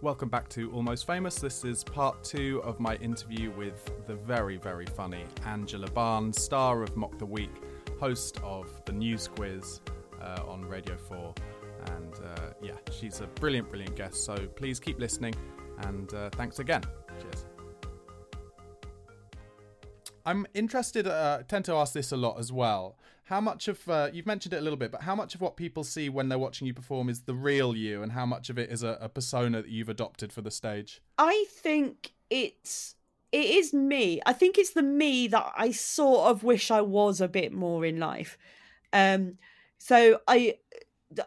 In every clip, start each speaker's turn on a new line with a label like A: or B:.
A: Welcome back to Almost Famous. This is part two of my interview with the very, very funny Angela Barnes, star of Mock the Week, host of the News Quiz uh, on Radio 4. And uh, yeah, she's a brilliant, brilliant guest. So please keep listening and uh, thanks again. Cheers. I'm interested, uh, tend to ask this a lot as well. How much of, uh, you've mentioned it a little bit, but how much of what people see when they're watching you perform is the real you, and how much of it is a, a persona that you've adopted for the stage?
B: I think it's it is me. I think it's the me that I sort of wish I was a bit more in life. Um, so I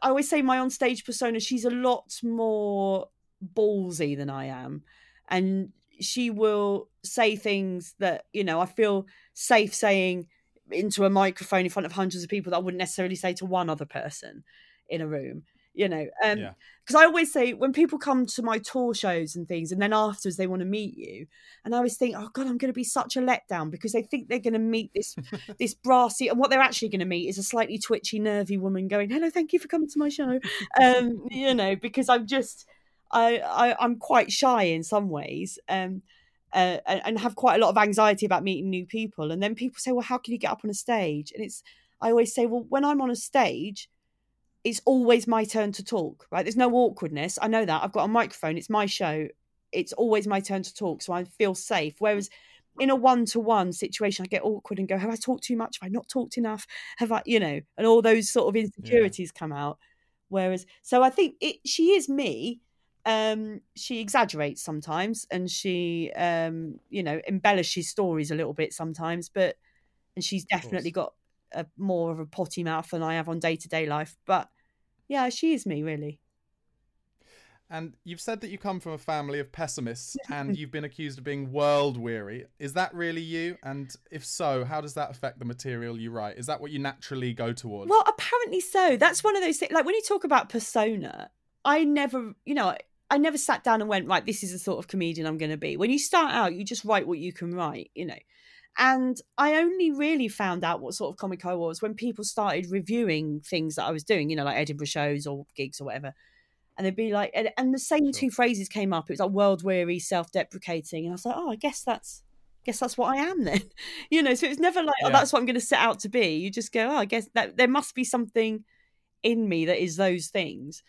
B: I always say my on stage persona. She's a lot more ballsy than I am, and she will say things that you know I feel safe saying into a microphone in front of hundreds of people that I wouldn't necessarily say to one other person in a room. You know, um,
A: Yeah.
B: because I always say when people come to my tour shows and things, and then afterwards they want to meet you, and I always think, oh god, I'm going to be such a letdown because they think they're going to meet this this brassy, and what they're actually going to meet is a slightly twitchy, nervy woman going, "Hello, thank you for coming to my show," um, you know, because I'm just, I, I I'm quite shy in some ways, um, uh, and, and have quite a lot of anxiety about meeting new people, and then people say, well, how can you get up on a stage? And it's, I always say, well, when I'm on a stage it's always my turn to talk, right? There's no awkwardness. I know that. I've got a microphone. It's my show. It's always my turn to talk. So I feel safe. Whereas in a one to one situation, I get awkward and go, Have I talked too much? Have I not talked enough? Have I, you know, and all those sort of insecurities come out. Whereas, so I think it, she is me. Um, she exaggerates sometimes and she, um, you know, embellishes stories a little bit sometimes, but, and she's definitely got a more of a potty mouth than I have on day to day life. But yeah, she is me really.
A: And you've said that you come from a family of pessimists and you've been accused of being world weary. Is that really you? And if so, how does that affect the material you write? Is that what you naturally go towards?
B: Well, apparently so. That's one of those things. Like when you talk about persona, I never, you know, I never sat down and went, right, this is the sort of comedian I'm going to be. When you start out, you just write what you can write, you know. And I only really found out what sort of comic I was when people started reviewing things that I was doing, you know, like Edinburgh shows or gigs or whatever. And they'd be like, and, and the same two phrases came up. It was like world weary, self deprecating. And I was like, oh, I guess that's, I guess that's what I am then. you know, so it's never like, oh, that's what I'm going to set out to be. You just go, oh, I guess that there must be something in me that is those things.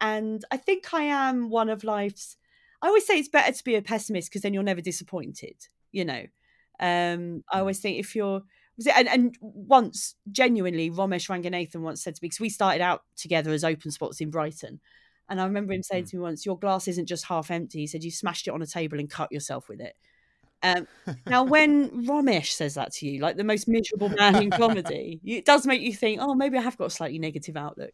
B: And I think I am one of life's, I always say it's better to be a pessimist because then you're never disappointed, you know. Um, I always think if you're, was it, and, and once genuinely, Romesh Ranganathan once said to me, because we started out together as open spots in Brighton. And I remember him saying to me once, Your glass isn't just half empty. He said, You smashed it on a table and cut yourself with it. Um, now, when Ramesh says that to you, like the most miserable man in comedy, it does make you think, Oh, maybe I have got a slightly negative outlook.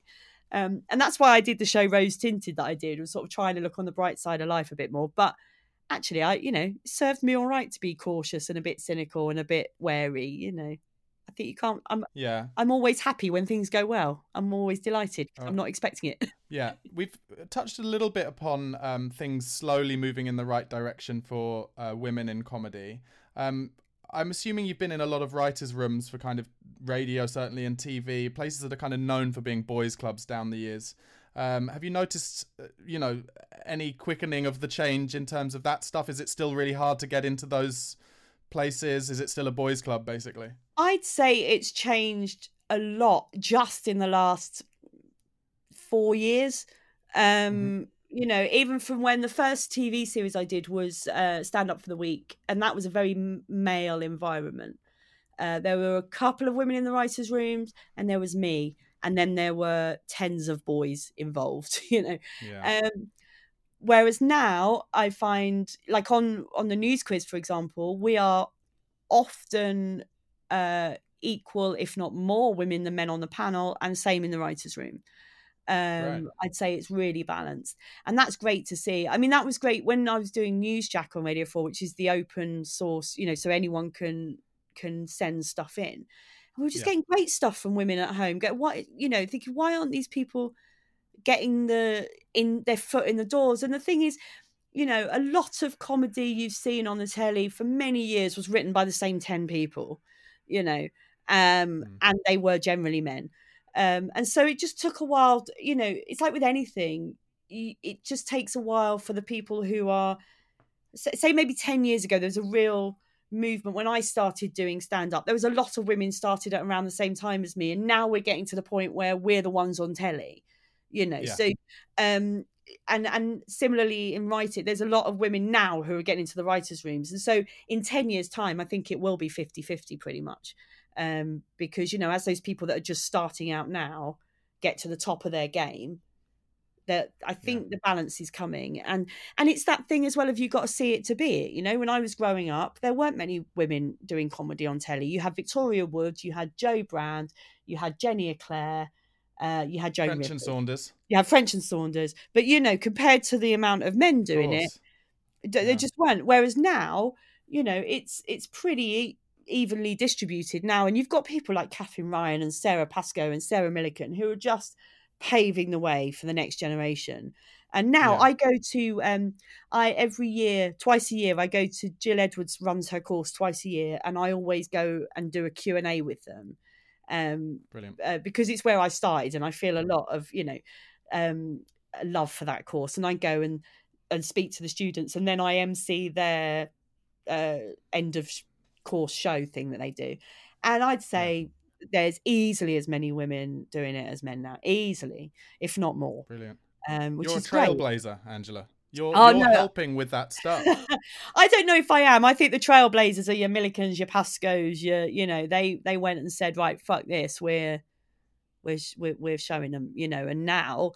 B: Um, and that's why I did the show Rose Tinted that I did, was sort of trying to look on the bright side of life a bit more. But actually, I, you know, it served me all right to be cautious and a bit cynical and a bit wary. You know, I think you can't. I'm,
A: yeah.
B: I'm always happy when things go well. I'm always delighted.
A: Oh.
B: I'm not expecting it.
A: Yeah, we've touched a little bit upon um, things slowly moving in the right direction for uh, women in comedy. Um, I'm assuming you've been in a lot of writers' rooms for kind of radio, certainly, and TV, places that are kind of known for being boys' clubs down the years. Um, have you noticed, uh, you know, any quickening of the change in terms of that stuff? Is it still really hard to get into those places? Is it still a boys' club, basically?
B: I'd say it's changed a lot just in the last four years. Um,
A: Mm-hmm.
B: You know, even from when the first TV series I did was uh, Stand Up for the Week, and that was a very male environment. Uh, there were a couple of women in the writers' rooms, and there was me, and then there were tens of boys involved. You know,
A: Yeah.
B: um, whereas now I find, like on on the news quiz, for example, we are often uh, equal, if not more, women than men on the panel, and same in the writers' room. Um,
A: Right.
B: I'd say it's really balanced, and that's great to see. I mean, that was great when I was doing Newsjack on Radio Four, which is the open source, you know, so anyone can can send stuff in. And we were just
A: Yeah.
B: getting great stuff from women at home. Get what you know, thinking why aren't these people getting the in their foot in the doors? And the thing is, you know, a lot of comedy you've seen on the telly for many years was written by the same 10 people, you know, um,
A: Mm.
B: and they were generally men. Um, and so it just took a while, to- you know, it's like with anything, it just takes a while for the people who are, say, maybe 10 years ago, there was a real movement when I started doing stand up. There was a lot of women started at around the same time as me. And now we're getting to the point where we're the ones on telly, you know.
A: Yeah.
B: So, um, and and similarly in writing there's a lot of women now who are getting into the writers rooms and so in 10 years time i think it will be 50-50 pretty much um because you know as those people that are just starting out now get to the top of their game that i think the balance is coming. And and it's that thing as well of you got to see it to be it you know? When i was growing up there weren't many women doing comedy on telly. You had victoria wood you had jo brand you had jenny eclair uh, you had Joan
A: French and Saunders.
B: You have French and Saunders, but you know, compared to the amount of men
A: of
B: doing it, they
A: Yeah.
B: just weren't. Whereas now, you know, it's it's pretty evenly distributed now, and you've got people like Katherine Ryan and Sarah Pascoe and Sarah Millican who are just paving the way for the next generation. And now
A: Yeah.
B: I go to um I every year, twice a year, I go to Jill Edwards runs her course twice a year, and I always go and do a Q and A with them. Um,
A: Brilliant.
B: uh, because it's where I started, and I feel a lot of you know um, love for that course. And I go and and speak to the students, and then I MC their uh, end of course show thing that they do. And I'd say there's easily as many women doing it as men now, easily, if not more.
A: Brilliant.
B: Um, which
A: You're a
B: is great.
A: trailblazer, Angela. You're,
B: Oh,
A: you're
B: no.
A: helping with that stuff.
B: I don't know if I am. I think the Trailblazers are your Millicans, your Pascoes, your you know they they went and said right, fuck this, we're we're we're, we're showing them, you know, and now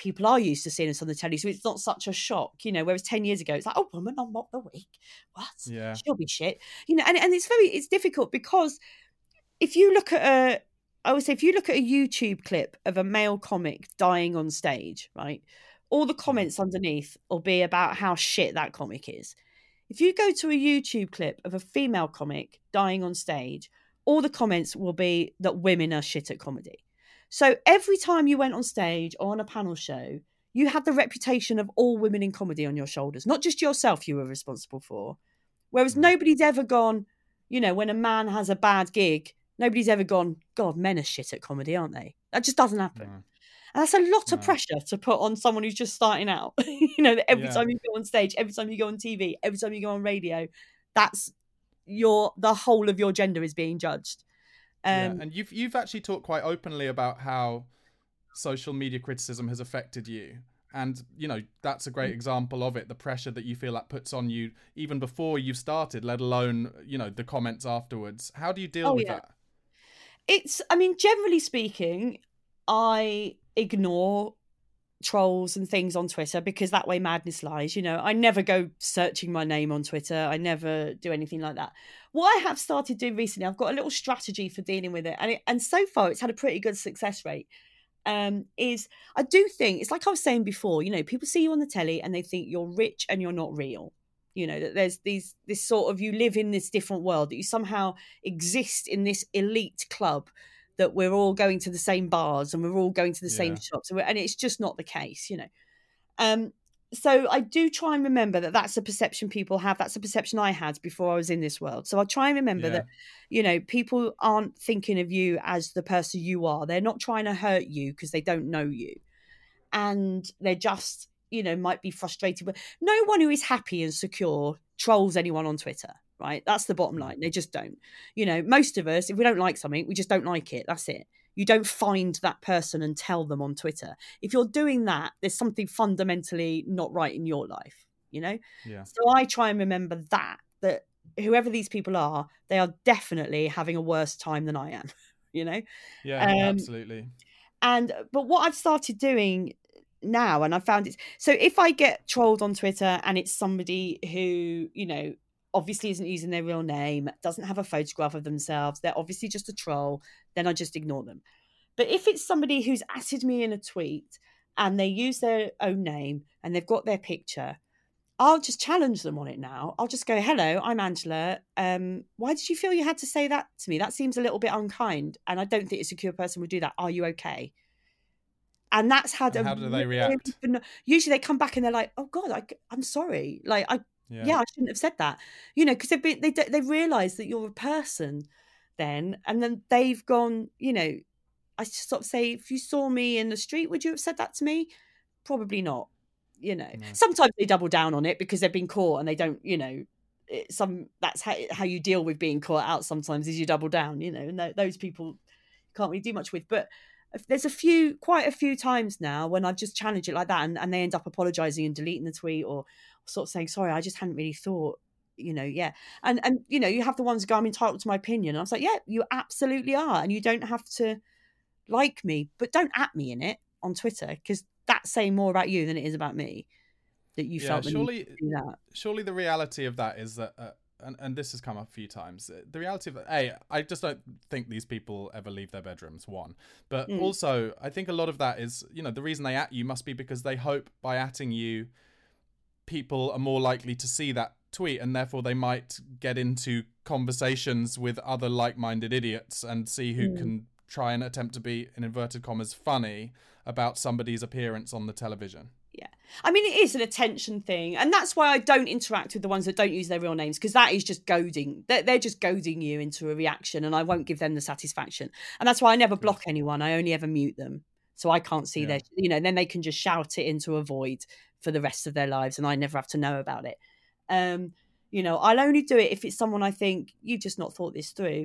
B: people are used to seeing us on the telly, so it's not such a shock, you know. Whereas ten years ago, it's like, oh, woman on Mock the Week, what?
A: Yeah.
B: she'll be shit, you know. And and it's very it's difficult because if you look at a I would say if you look at a YouTube clip of a male comic dying on stage, right? All the mm. comments underneath will be about how shit that comic is. If you go to a YouTube clip of a female comic dying on stage, all the comments will be that women are shit at comedy. So every time you went on stage or on a panel show, you had the reputation of all women in comedy on your shoulders, not just yourself you were responsible for. Whereas mm. nobody's ever gone, you know, when a man has a bad gig, nobody's ever gone, God, men are shit at comedy, aren't they? That just doesn't happen.
A: No.
B: And that's a lot of
A: No.
B: pressure to put on someone who's just starting out. you know, that every
A: Yeah.
B: time you go on stage, every time you go on TV, every time you go on radio, that's your the whole of your gender is being judged. Um,
A: yeah. And you've you've actually talked quite openly about how social media criticism has affected you. And you know that's a
B: Mm.
A: great example of it. The pressure that you feel that puts on you even before you've started, let alone you know the comments afterwards. How do you deal
B: Oh,
A: with
B: yeah.
A: that?
B: it's i mean generally speaking i ignore trolls and things on twitter because that way madness lies you know? I never go searching my name on twitter. I never do anything like that. What i have started doing recently i've got a little strategy for dealing with it and it, and so far it's had a pretty good success rate um is i do think it's like i was saying before you know people see you on the telly and they think you're rich and you're not real. You know that there's these this sort of you live in this different world that you somehow exist in this elite club that we're all going to the same bars and we're all going to the same shops and, and it's just not the case you know. Um so i do try and remember that that's a perception people have that's a perception i had before i was in this world. So i try and remember
A: Yeah.
B: that you know people aren't thinking of you as the person you are. They're not trying to hurt you because they don't know you. And they're just you know might be frustrated But no one who is happy and secure trolls anyone on twitter right that's the bottom line they just don't you know most of us if we don't like something we just don't like it that's it You don't find that person and tell them on Twitter. If you're doing that, there's something fundamentally not right in your life, you know?
A: Yeah.
B: So I try and remember that, that whoever these people are, they are definitely having a worse time than I am, you know?
A: Yeah,
B: Um,
A: absolutely.
B: And but what I've started doing now, and I found it so if I get trolled on Twitter and it's somebody who, you know, obviously isn't using their real name, doesn't have a photograph of themselves, they're obviously just a troll, then I just ignore them. But if it's somebody who's added me in a tweet and they use their own name and they've got their picture, I'll just challenge them on it now. I'll just go, "Hello, I'm Angela. Um, why did you feel you had to say that to me? That seems a little bit unkind, and I don't think a secure person would do that. Are you okay?" And that's had
A: And how do they react?
B: Usually, they come back and they're like, "Oh God, I, am sorry. Like, I yeah. I shouldn't have said that." You know, because they've been they they realise that you're a person, then, and then they've gone. You know, I sort of say, if you saw me in the street, would you have said that to me? Probably not you know
A: No.
B: sometimes they double down on it because they've been caught and they don't you know it, some that's how, how you deal with being caught out sometimes is you double down you know and th- those people can't really do much with but there's a few quite a few times now when i've just challenged it like that and, and they end up apologizing and deleting the tweet or sort of saying sorry i just hadn't really thought you know yeah. And and you know you have the ones who go i'm entitled to my opinion. And i was like yeah you absolutely are and you don't have to like me but don't at me in it on twitter because that's saying more about you than it is about me that you
A: Yeah,
B: felt
A: surely-
B: need to do that.
A: surely the reality of that is that uh, and, and this has come up a few times uh, the reality of a i just don't think these people ever leave their bedrooms one but
B: Mm.
A: also i think a lot of that is you know the reason they at you must be because they hope by atting you people are more likely to see that tweet and therefore they might get into conversations with other like-minded idiots and see who
B: Mm.
A: can try and attempt to be in inverted commas funny about somebody's appearance on the television
B: yeah. I mean it is an attention thing and that's why i don't interact with the ones that don't use their real names because that is just goading they're, they're just goading you into a reaction and i won't give them the satisfaction. And that's why i never block anyone i only ever mute them so i can't see
A: Yeah.
B: their you know then they can just shout it into a void for the rest of their lives and i never have to know about it. Um you know i'll only do it if it's someone i think you've just not thought this through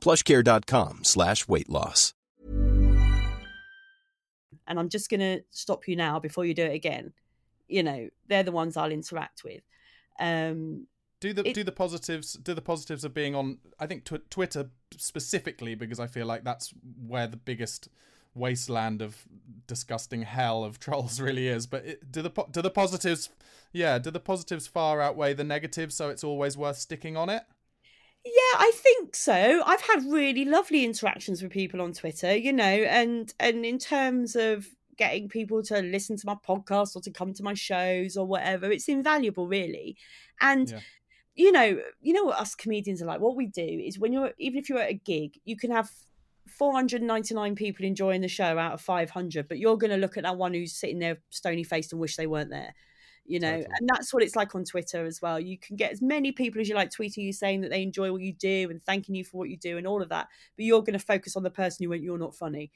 C: plushcare.com slash weight loss.
B: and I'm just going to stop you now before you do it again. You know, they're the ones I'll interact with. Um,
A: do the
B: It-
A: do the positives do the positives of being on i think tw- twitter specifically because i feel like that's where the biggest wasteland of disgusting hell of trolls really is but it, do the do the positives yeah do the positives far outweigh the negatives so it's always worth sticking on it
B: yeah, I think so. I've had really lovely interactions with people on Twitter, you know, and and in terms of getting people to listen to my podcast or to come to my shows or whatever, it's invaluable, really. And
A: Yeah.
B: you know, you know what us comedians are like. What we do is when you're even if you're at a gig, you can have 499 people enjoying the show out of 500, but you're going to look at that one who's sitting there stony faced and wish they weren't there. You know,
A: Totally.
B: and that's what it's like on Twitter as well. You can get as many people as you like tweeting you saying that they enjoy what you do and thanking you for what you do and all of that, but you're going to focus on the person who went, "You're not funny."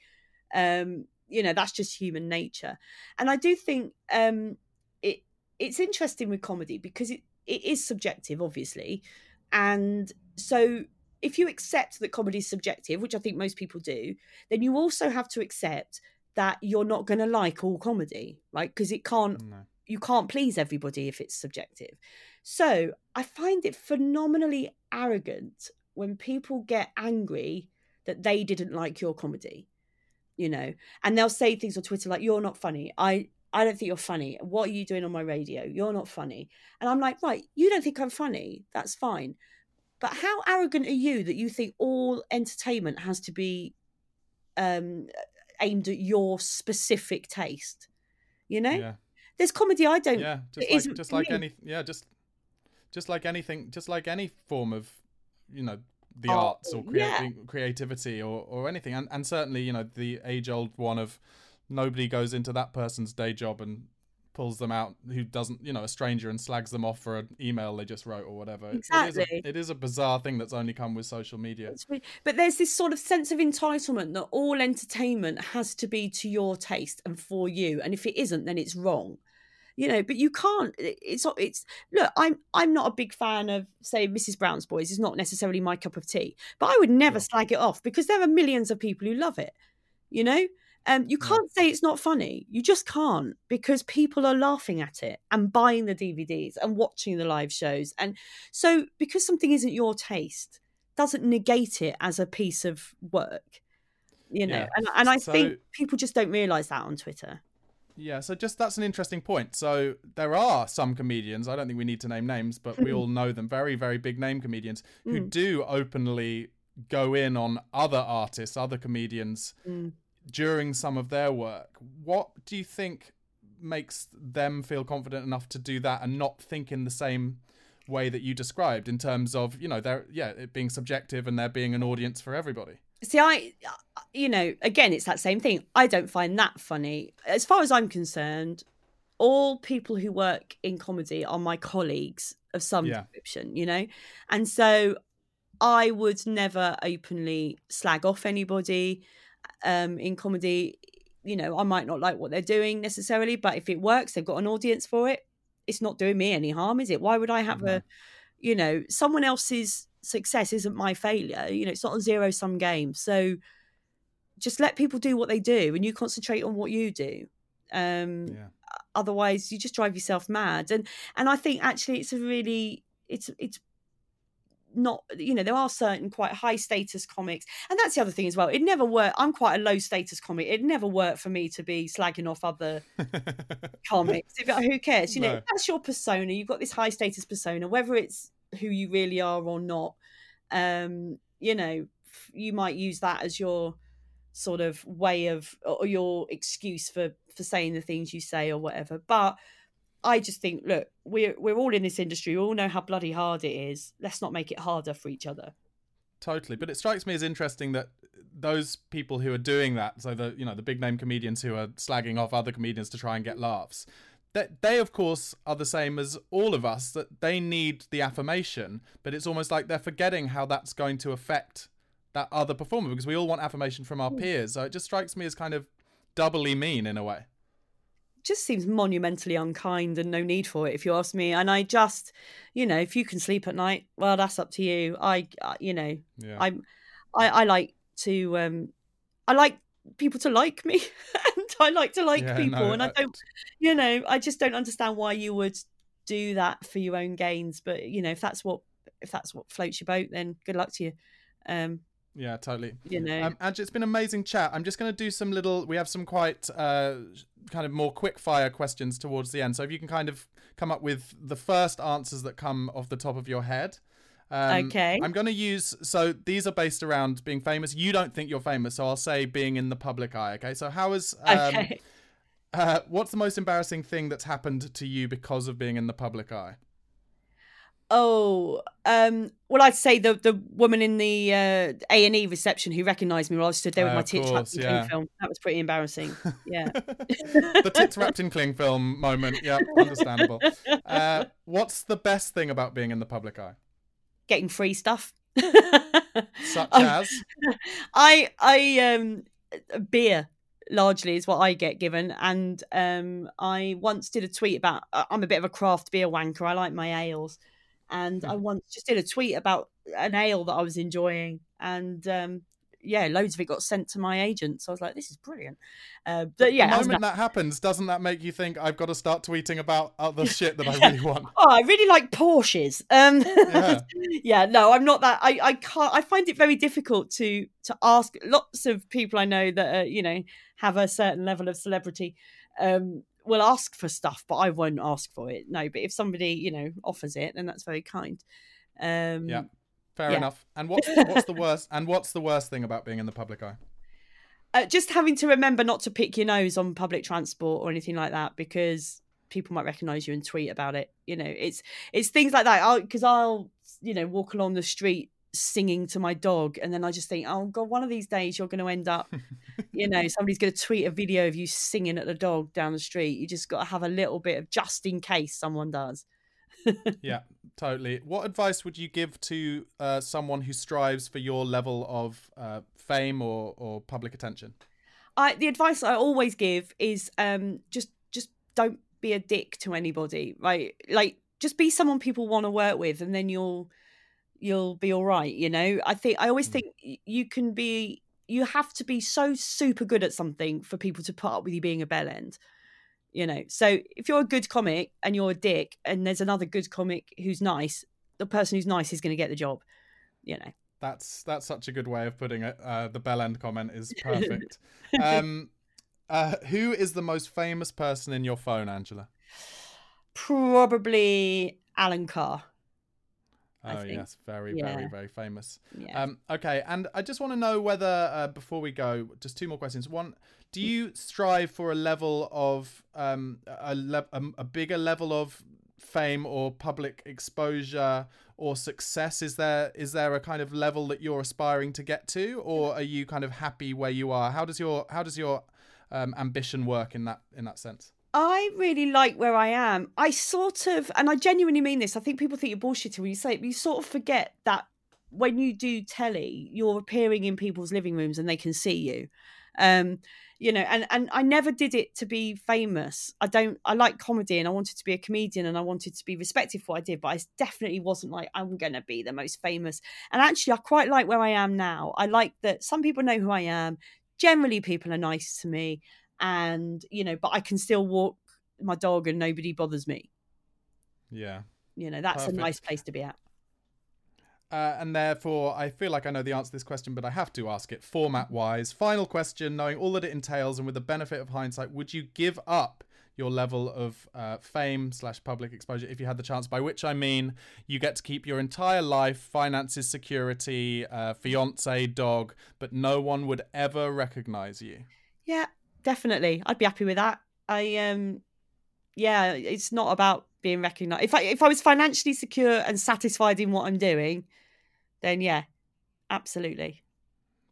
B: Um, you know, that's just human nature, and I do think um, it it's interesting with comedy because it, it is subjective, obviously, and so if you accept that comedy is subjective, which I think most people do, then you also have to accept that you're not going to like all comedy, right? Because it can't
A: No.
B: You can't please everybody if it's subjective. So I find it phenomenally arrogant when people get angry that they didn't like your comedy, you know, and they'll say things on Twitter like, You're not funny. I I don't think you're funny. What are you doing on my radio? You're not funny. And I'm like, right, you don't think I'm funny. That's fine. But how arrogant are you that you think all entertainment has to be um aimed at your specific taste? You know?
A: Yeah.
B: There's comedy I don't
A: Yeah. Just like just like any yeah, just just like anything just like any form of you know the
B: Art,
A: arts or
B: yeah.
A: creating creativity or, or anything and and certainly you know the age old one of nobody goes into that person's day job and pulls them out who doesn't you know a stranger and slags them off for an email they just wrote or whatever It- it, is
B: Exactly.
A: a, it is a bizarre thing that's only come with social media
B: But there's this sort of sense of entitlement that all entertainment has to be to your taste and for you, and if it isn't, then it's wrong. You know, but you can't. It's not. It's look. I'm. I'm not a big fan of say Mrs. Brown's Boys. It's not necessarily my cup of tea, but I would never slag it off because there are millions of people who love it. You know, um, you can't say it's not funny. You just can't because people are laughing at it and buying the DVDs and watching the live shows, and so because something isn't your taste doesn't negate it as a piece of work you know
A: Yeah.
B: and, and i
A: So-
B: think people just don't realize that on twitter
A: Yeah, so just that's an interesting point. So there are some comedians, I don't think we need to name names, but we all know them, very, very big name comedians who
B: Mm.
A: do openly go in on other artists, other comedians
B: Mm.
A: during some of their work. What do you think makes them feel confident enough to do that and not think in the same way that you described in terms of, you know, they're yeah, it being subjective and there being an audience for everybody?
B: See i you know again it's that same thing. I don't find that funny. As far as i'm concerned all people who work in comedy are my colleagues of some
A: Yeah.
B: description you know? And so i would never openly slag off anybody um in comedy. You know i might not like what they're doing necessarily but if it works they've got an audience for it it's not doing me any harm is it? Why would i have a you know someone else's success isn't my failure you know it's not a zero sum game. So just let people do what they do and you concentrate on what you do. Um
A: Yeah.
B: otherwise you just drive yourself mad. And and i think actually it's a really it's it's not you know there are certain quite high status comics. And that's the other thing as well it never worked i'm quite a low status comic it never worked for me to be slagging off other comics. Who cares you know
A: No.
B: that's your persona you've got this high status persona whether it's who you really are or not um you know you might use that as your sort of way of or your excuse for for saying the things you say or whatever. But i just think look we're we're all in this industry. We all know how bloody hard it is. Let's not make it harder for each other.
A: Totally, but it strikes me as interesting that those people who are doing that, so the you know the big name comedians who are slagging off other comedians to try and get laughs, that they of course are the same as all of us. That they need the affirmation, but it's almost like they're forgetting how that's going to affect that other performer because we all want affirmation from our peers. So it just strikes me as kind of doubly mean in a way.
B: just seems monumentally unkind and no need for it if you ask me and i just you know if you can sleep at night well that's up to you i I- you know
A: Yeah.
B: i'm i i like to um i like people to like me and i like to like
A: Yeah,
B: people
A: no,
B: and i don't you know i just don't understand why you would do that for your own gains but you know if that's what if that's what floats your boat then good luck to you um
A: Yeah, totally.
B: you know
A: Um, Ange, it's been amazing chat. I'm just going to do some little. We have some quite uh, kind of more quick fire questions towards the end. So if you can kind of come up with the first answers that come off the top of your head, Um,
B: Okay.
A: I'm going to use. So these are based around being famous. You don't think you're famous, so I'll say being in the public eye. Okay. So how is? Um,
B: Okay.
A: Uh, what's the most embarrassing thing that's happened to you because of being in the public eye?
B: Oh, um, well, I'd say the the woman in the uh, A and E reception who recognised me while I stood there with
A: Uh,
B: my tits
A: course,
B: wrapped in cling film. That was pretty embarrassing. Yeah.
A: the tits wrapped in cling film moment. Yeah, understandable. Uh, what's the best thing about being in the public eye?
B: Getting free stuff.
A: Such
B: Um,
A: as?
B: I I um beer largely is what I get given, and um I once did a tweet about I- I'm a bit of a craft beer wanker. I like my ales, and
A: Hmm.
B: I once just did a tweet about an ale that I was enjoying, and um yeah, loads of it got sent to my agent. So I was like, this is brilliant. Uh, but yeah,
A: the moment
B: about-
A: that happens, doesn't that make you think I've got to start tweeting about other shit that I really want?
B: Oh, I really like Porsches. Um,
A: Yeah.
B: yeah. no, I'm not that. I, I can't. I find it very difficult to to ask. Lots of people I know that are, you know have a certain level of celebrity um, will ask for stuff, but I won't ask for it. No, but if somebody you know offers it, then that's very kind. Um,
A: Yeah, fair
B: yeah.
A: enough. And what's what's the worst? And what's the worst thing about being in the public eye?
B: uh, just having to remember not to pick your nose on public transport or anything like that because people might recognize you and tweet about it you know it's it's things like that because I'll, you know walk along the street singing to my dog and then i just think oh god one of these days you're going to end up you know somebody's going to tweet a video of you singing at the dog down the street you just got to have a little bit of just in case someone does
A: Yeah, totally. What advice would you give to uh, someone who strives for your level of uh, fame or, or public attention?
B: I the advice I always give is um just just don't be a dick to anybody, right? Like just be someone people want to work with and then you'll you'll be all right, you know? I think I always think you can be you have to be so super good at something for people to put up with you being a bell end. You know. So if you're a good comic and you're a dick and there's another good comic who's nice, the person who's nice is going to get the job, you know.
A: That's that's such a good way of putting it. Uh, the bell end comment is perfect. um, uh, who is the most famous person in your phone, Angela?
B: Probably Alan Carr. I
A: Oh
B: think.
A: yes, very,
B: Yeah.
A: very, very famous.
B: Yeah.
A: Um, okay, and I just want to know whether uh, before we go, just two more questions. One, do you strive for a level of um, a, le- a, a bigger level of fame or public exposure or success? Is there is there a kind of level that you're aspiring to get to, or are you kind of happy where you are? How does your how does your um, ambition work in that in that sense?
B: I really like where I am. I sort of, and I genuinely mean this. I think people think you're bullshitting when you say it, but you sort of forget that when you do telly, you're appearing in people's living rooms and they can see you. Um, you know, and and I never did it to be famous. I don't. I like comedy, and I wanted to be a comedian, and I wanted to be respected for what I did. But I definitely wasn't like I'm going to be the most famous. And actually, I quite like where I am now. I like that some people know who I am. Generally, people are nice to me and you know but i can still walk my dog and nobody bothers me
A: Yeah.
B: you know that's
A: Perfect.
B: a nice place to be at
A: Uh, and therefore, I feel like I know the answer to this question, but I have to ask it format wise. Final question, knowing all that it entails and with the benefit of hindsight, would you give up your level of uh, fame slash public exposure if you had the chance? By which I mean you get to keep your entire life, finances, security, uh, fiance, dog, but no one would ever recognize you.
B: yeah definitely i'd be happy with that i um yeah it's not about being recognized if i if i was financially secure and satisfied in what i'm doing then yeah absolutely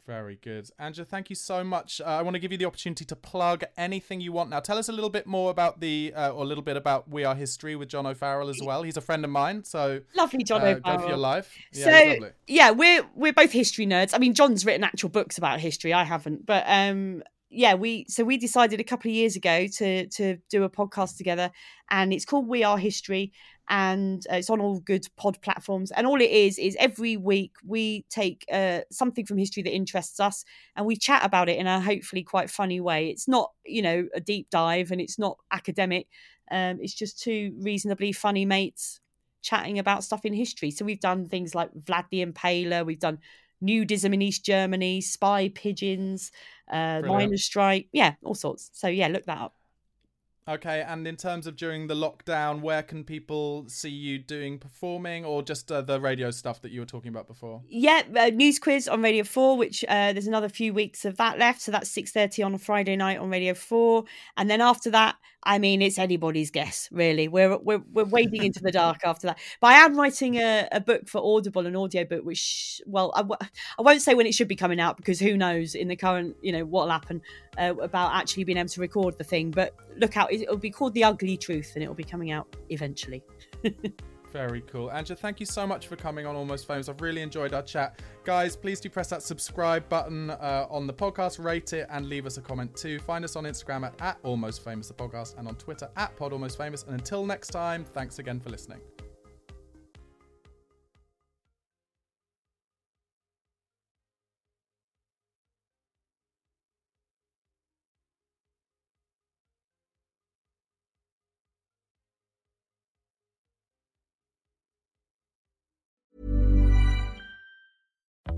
A: Very good. Angela, thank you so much. Uh, I want to give you the opportunity to plug anything you want now. Tell us a little bit more about the, uh, or a little bit about We Are History with John O'Farrell as well. He's a friend of mine, so
B: lovely john
A: uh,
B: O'Farrell.
A: go for your life. Yeah,
B: so yeah we're we're both history nerds i mean john's written actual books about history i haven't but um yeah we so we decided a couple of years ago to to do a podcast together and it's called we are history and uh, it's on all good pod platforms and all it is is every week we take uh, something from history that interests us and we chat about it in a hopefully quite funny way it's not you know a deep dive and it's not academic um, it's just two reasonably funny mates chatting about stuff in history. So we've done things like Vlad the Impaler, we've done nudism in East Germany, spy pigeons, uh, strike, yeah, all sorts. So yeah, look that up.
A: Okay, and in terms of during the lockdown, where can people see you doing performing or just uh, the radio stuff that you were talking about before?
B: Yeah, uh, news quiz on Radio 4, which uh, there's another few weeks of that left. So that's 6.30 on a Friday night on Radio 4. And then after that, I mean, it's anybody's guess, really. We're we're, we're wading into the dark after that. But I am writing a, a book for Audible, an audio book, which, well, I w- I won't say when it should be coming out because who knows in the current, you know, what'll happen uh, about actually being able to record the thing. But look out, it'll be called The Ugly Truth and it'll be coming out eventually.
A: Very cool. Angela, thank you so much for coming on Almost Famous. I've really enjoyed our chat. Guys, please do press that subscribe button uh, on the podcast, rate it, and leave us a comment too. Find us on Instagram at, at Almost Famous, the podcast, and on Twitter at Pod Almost Famous. And until next time, thanks again for listening.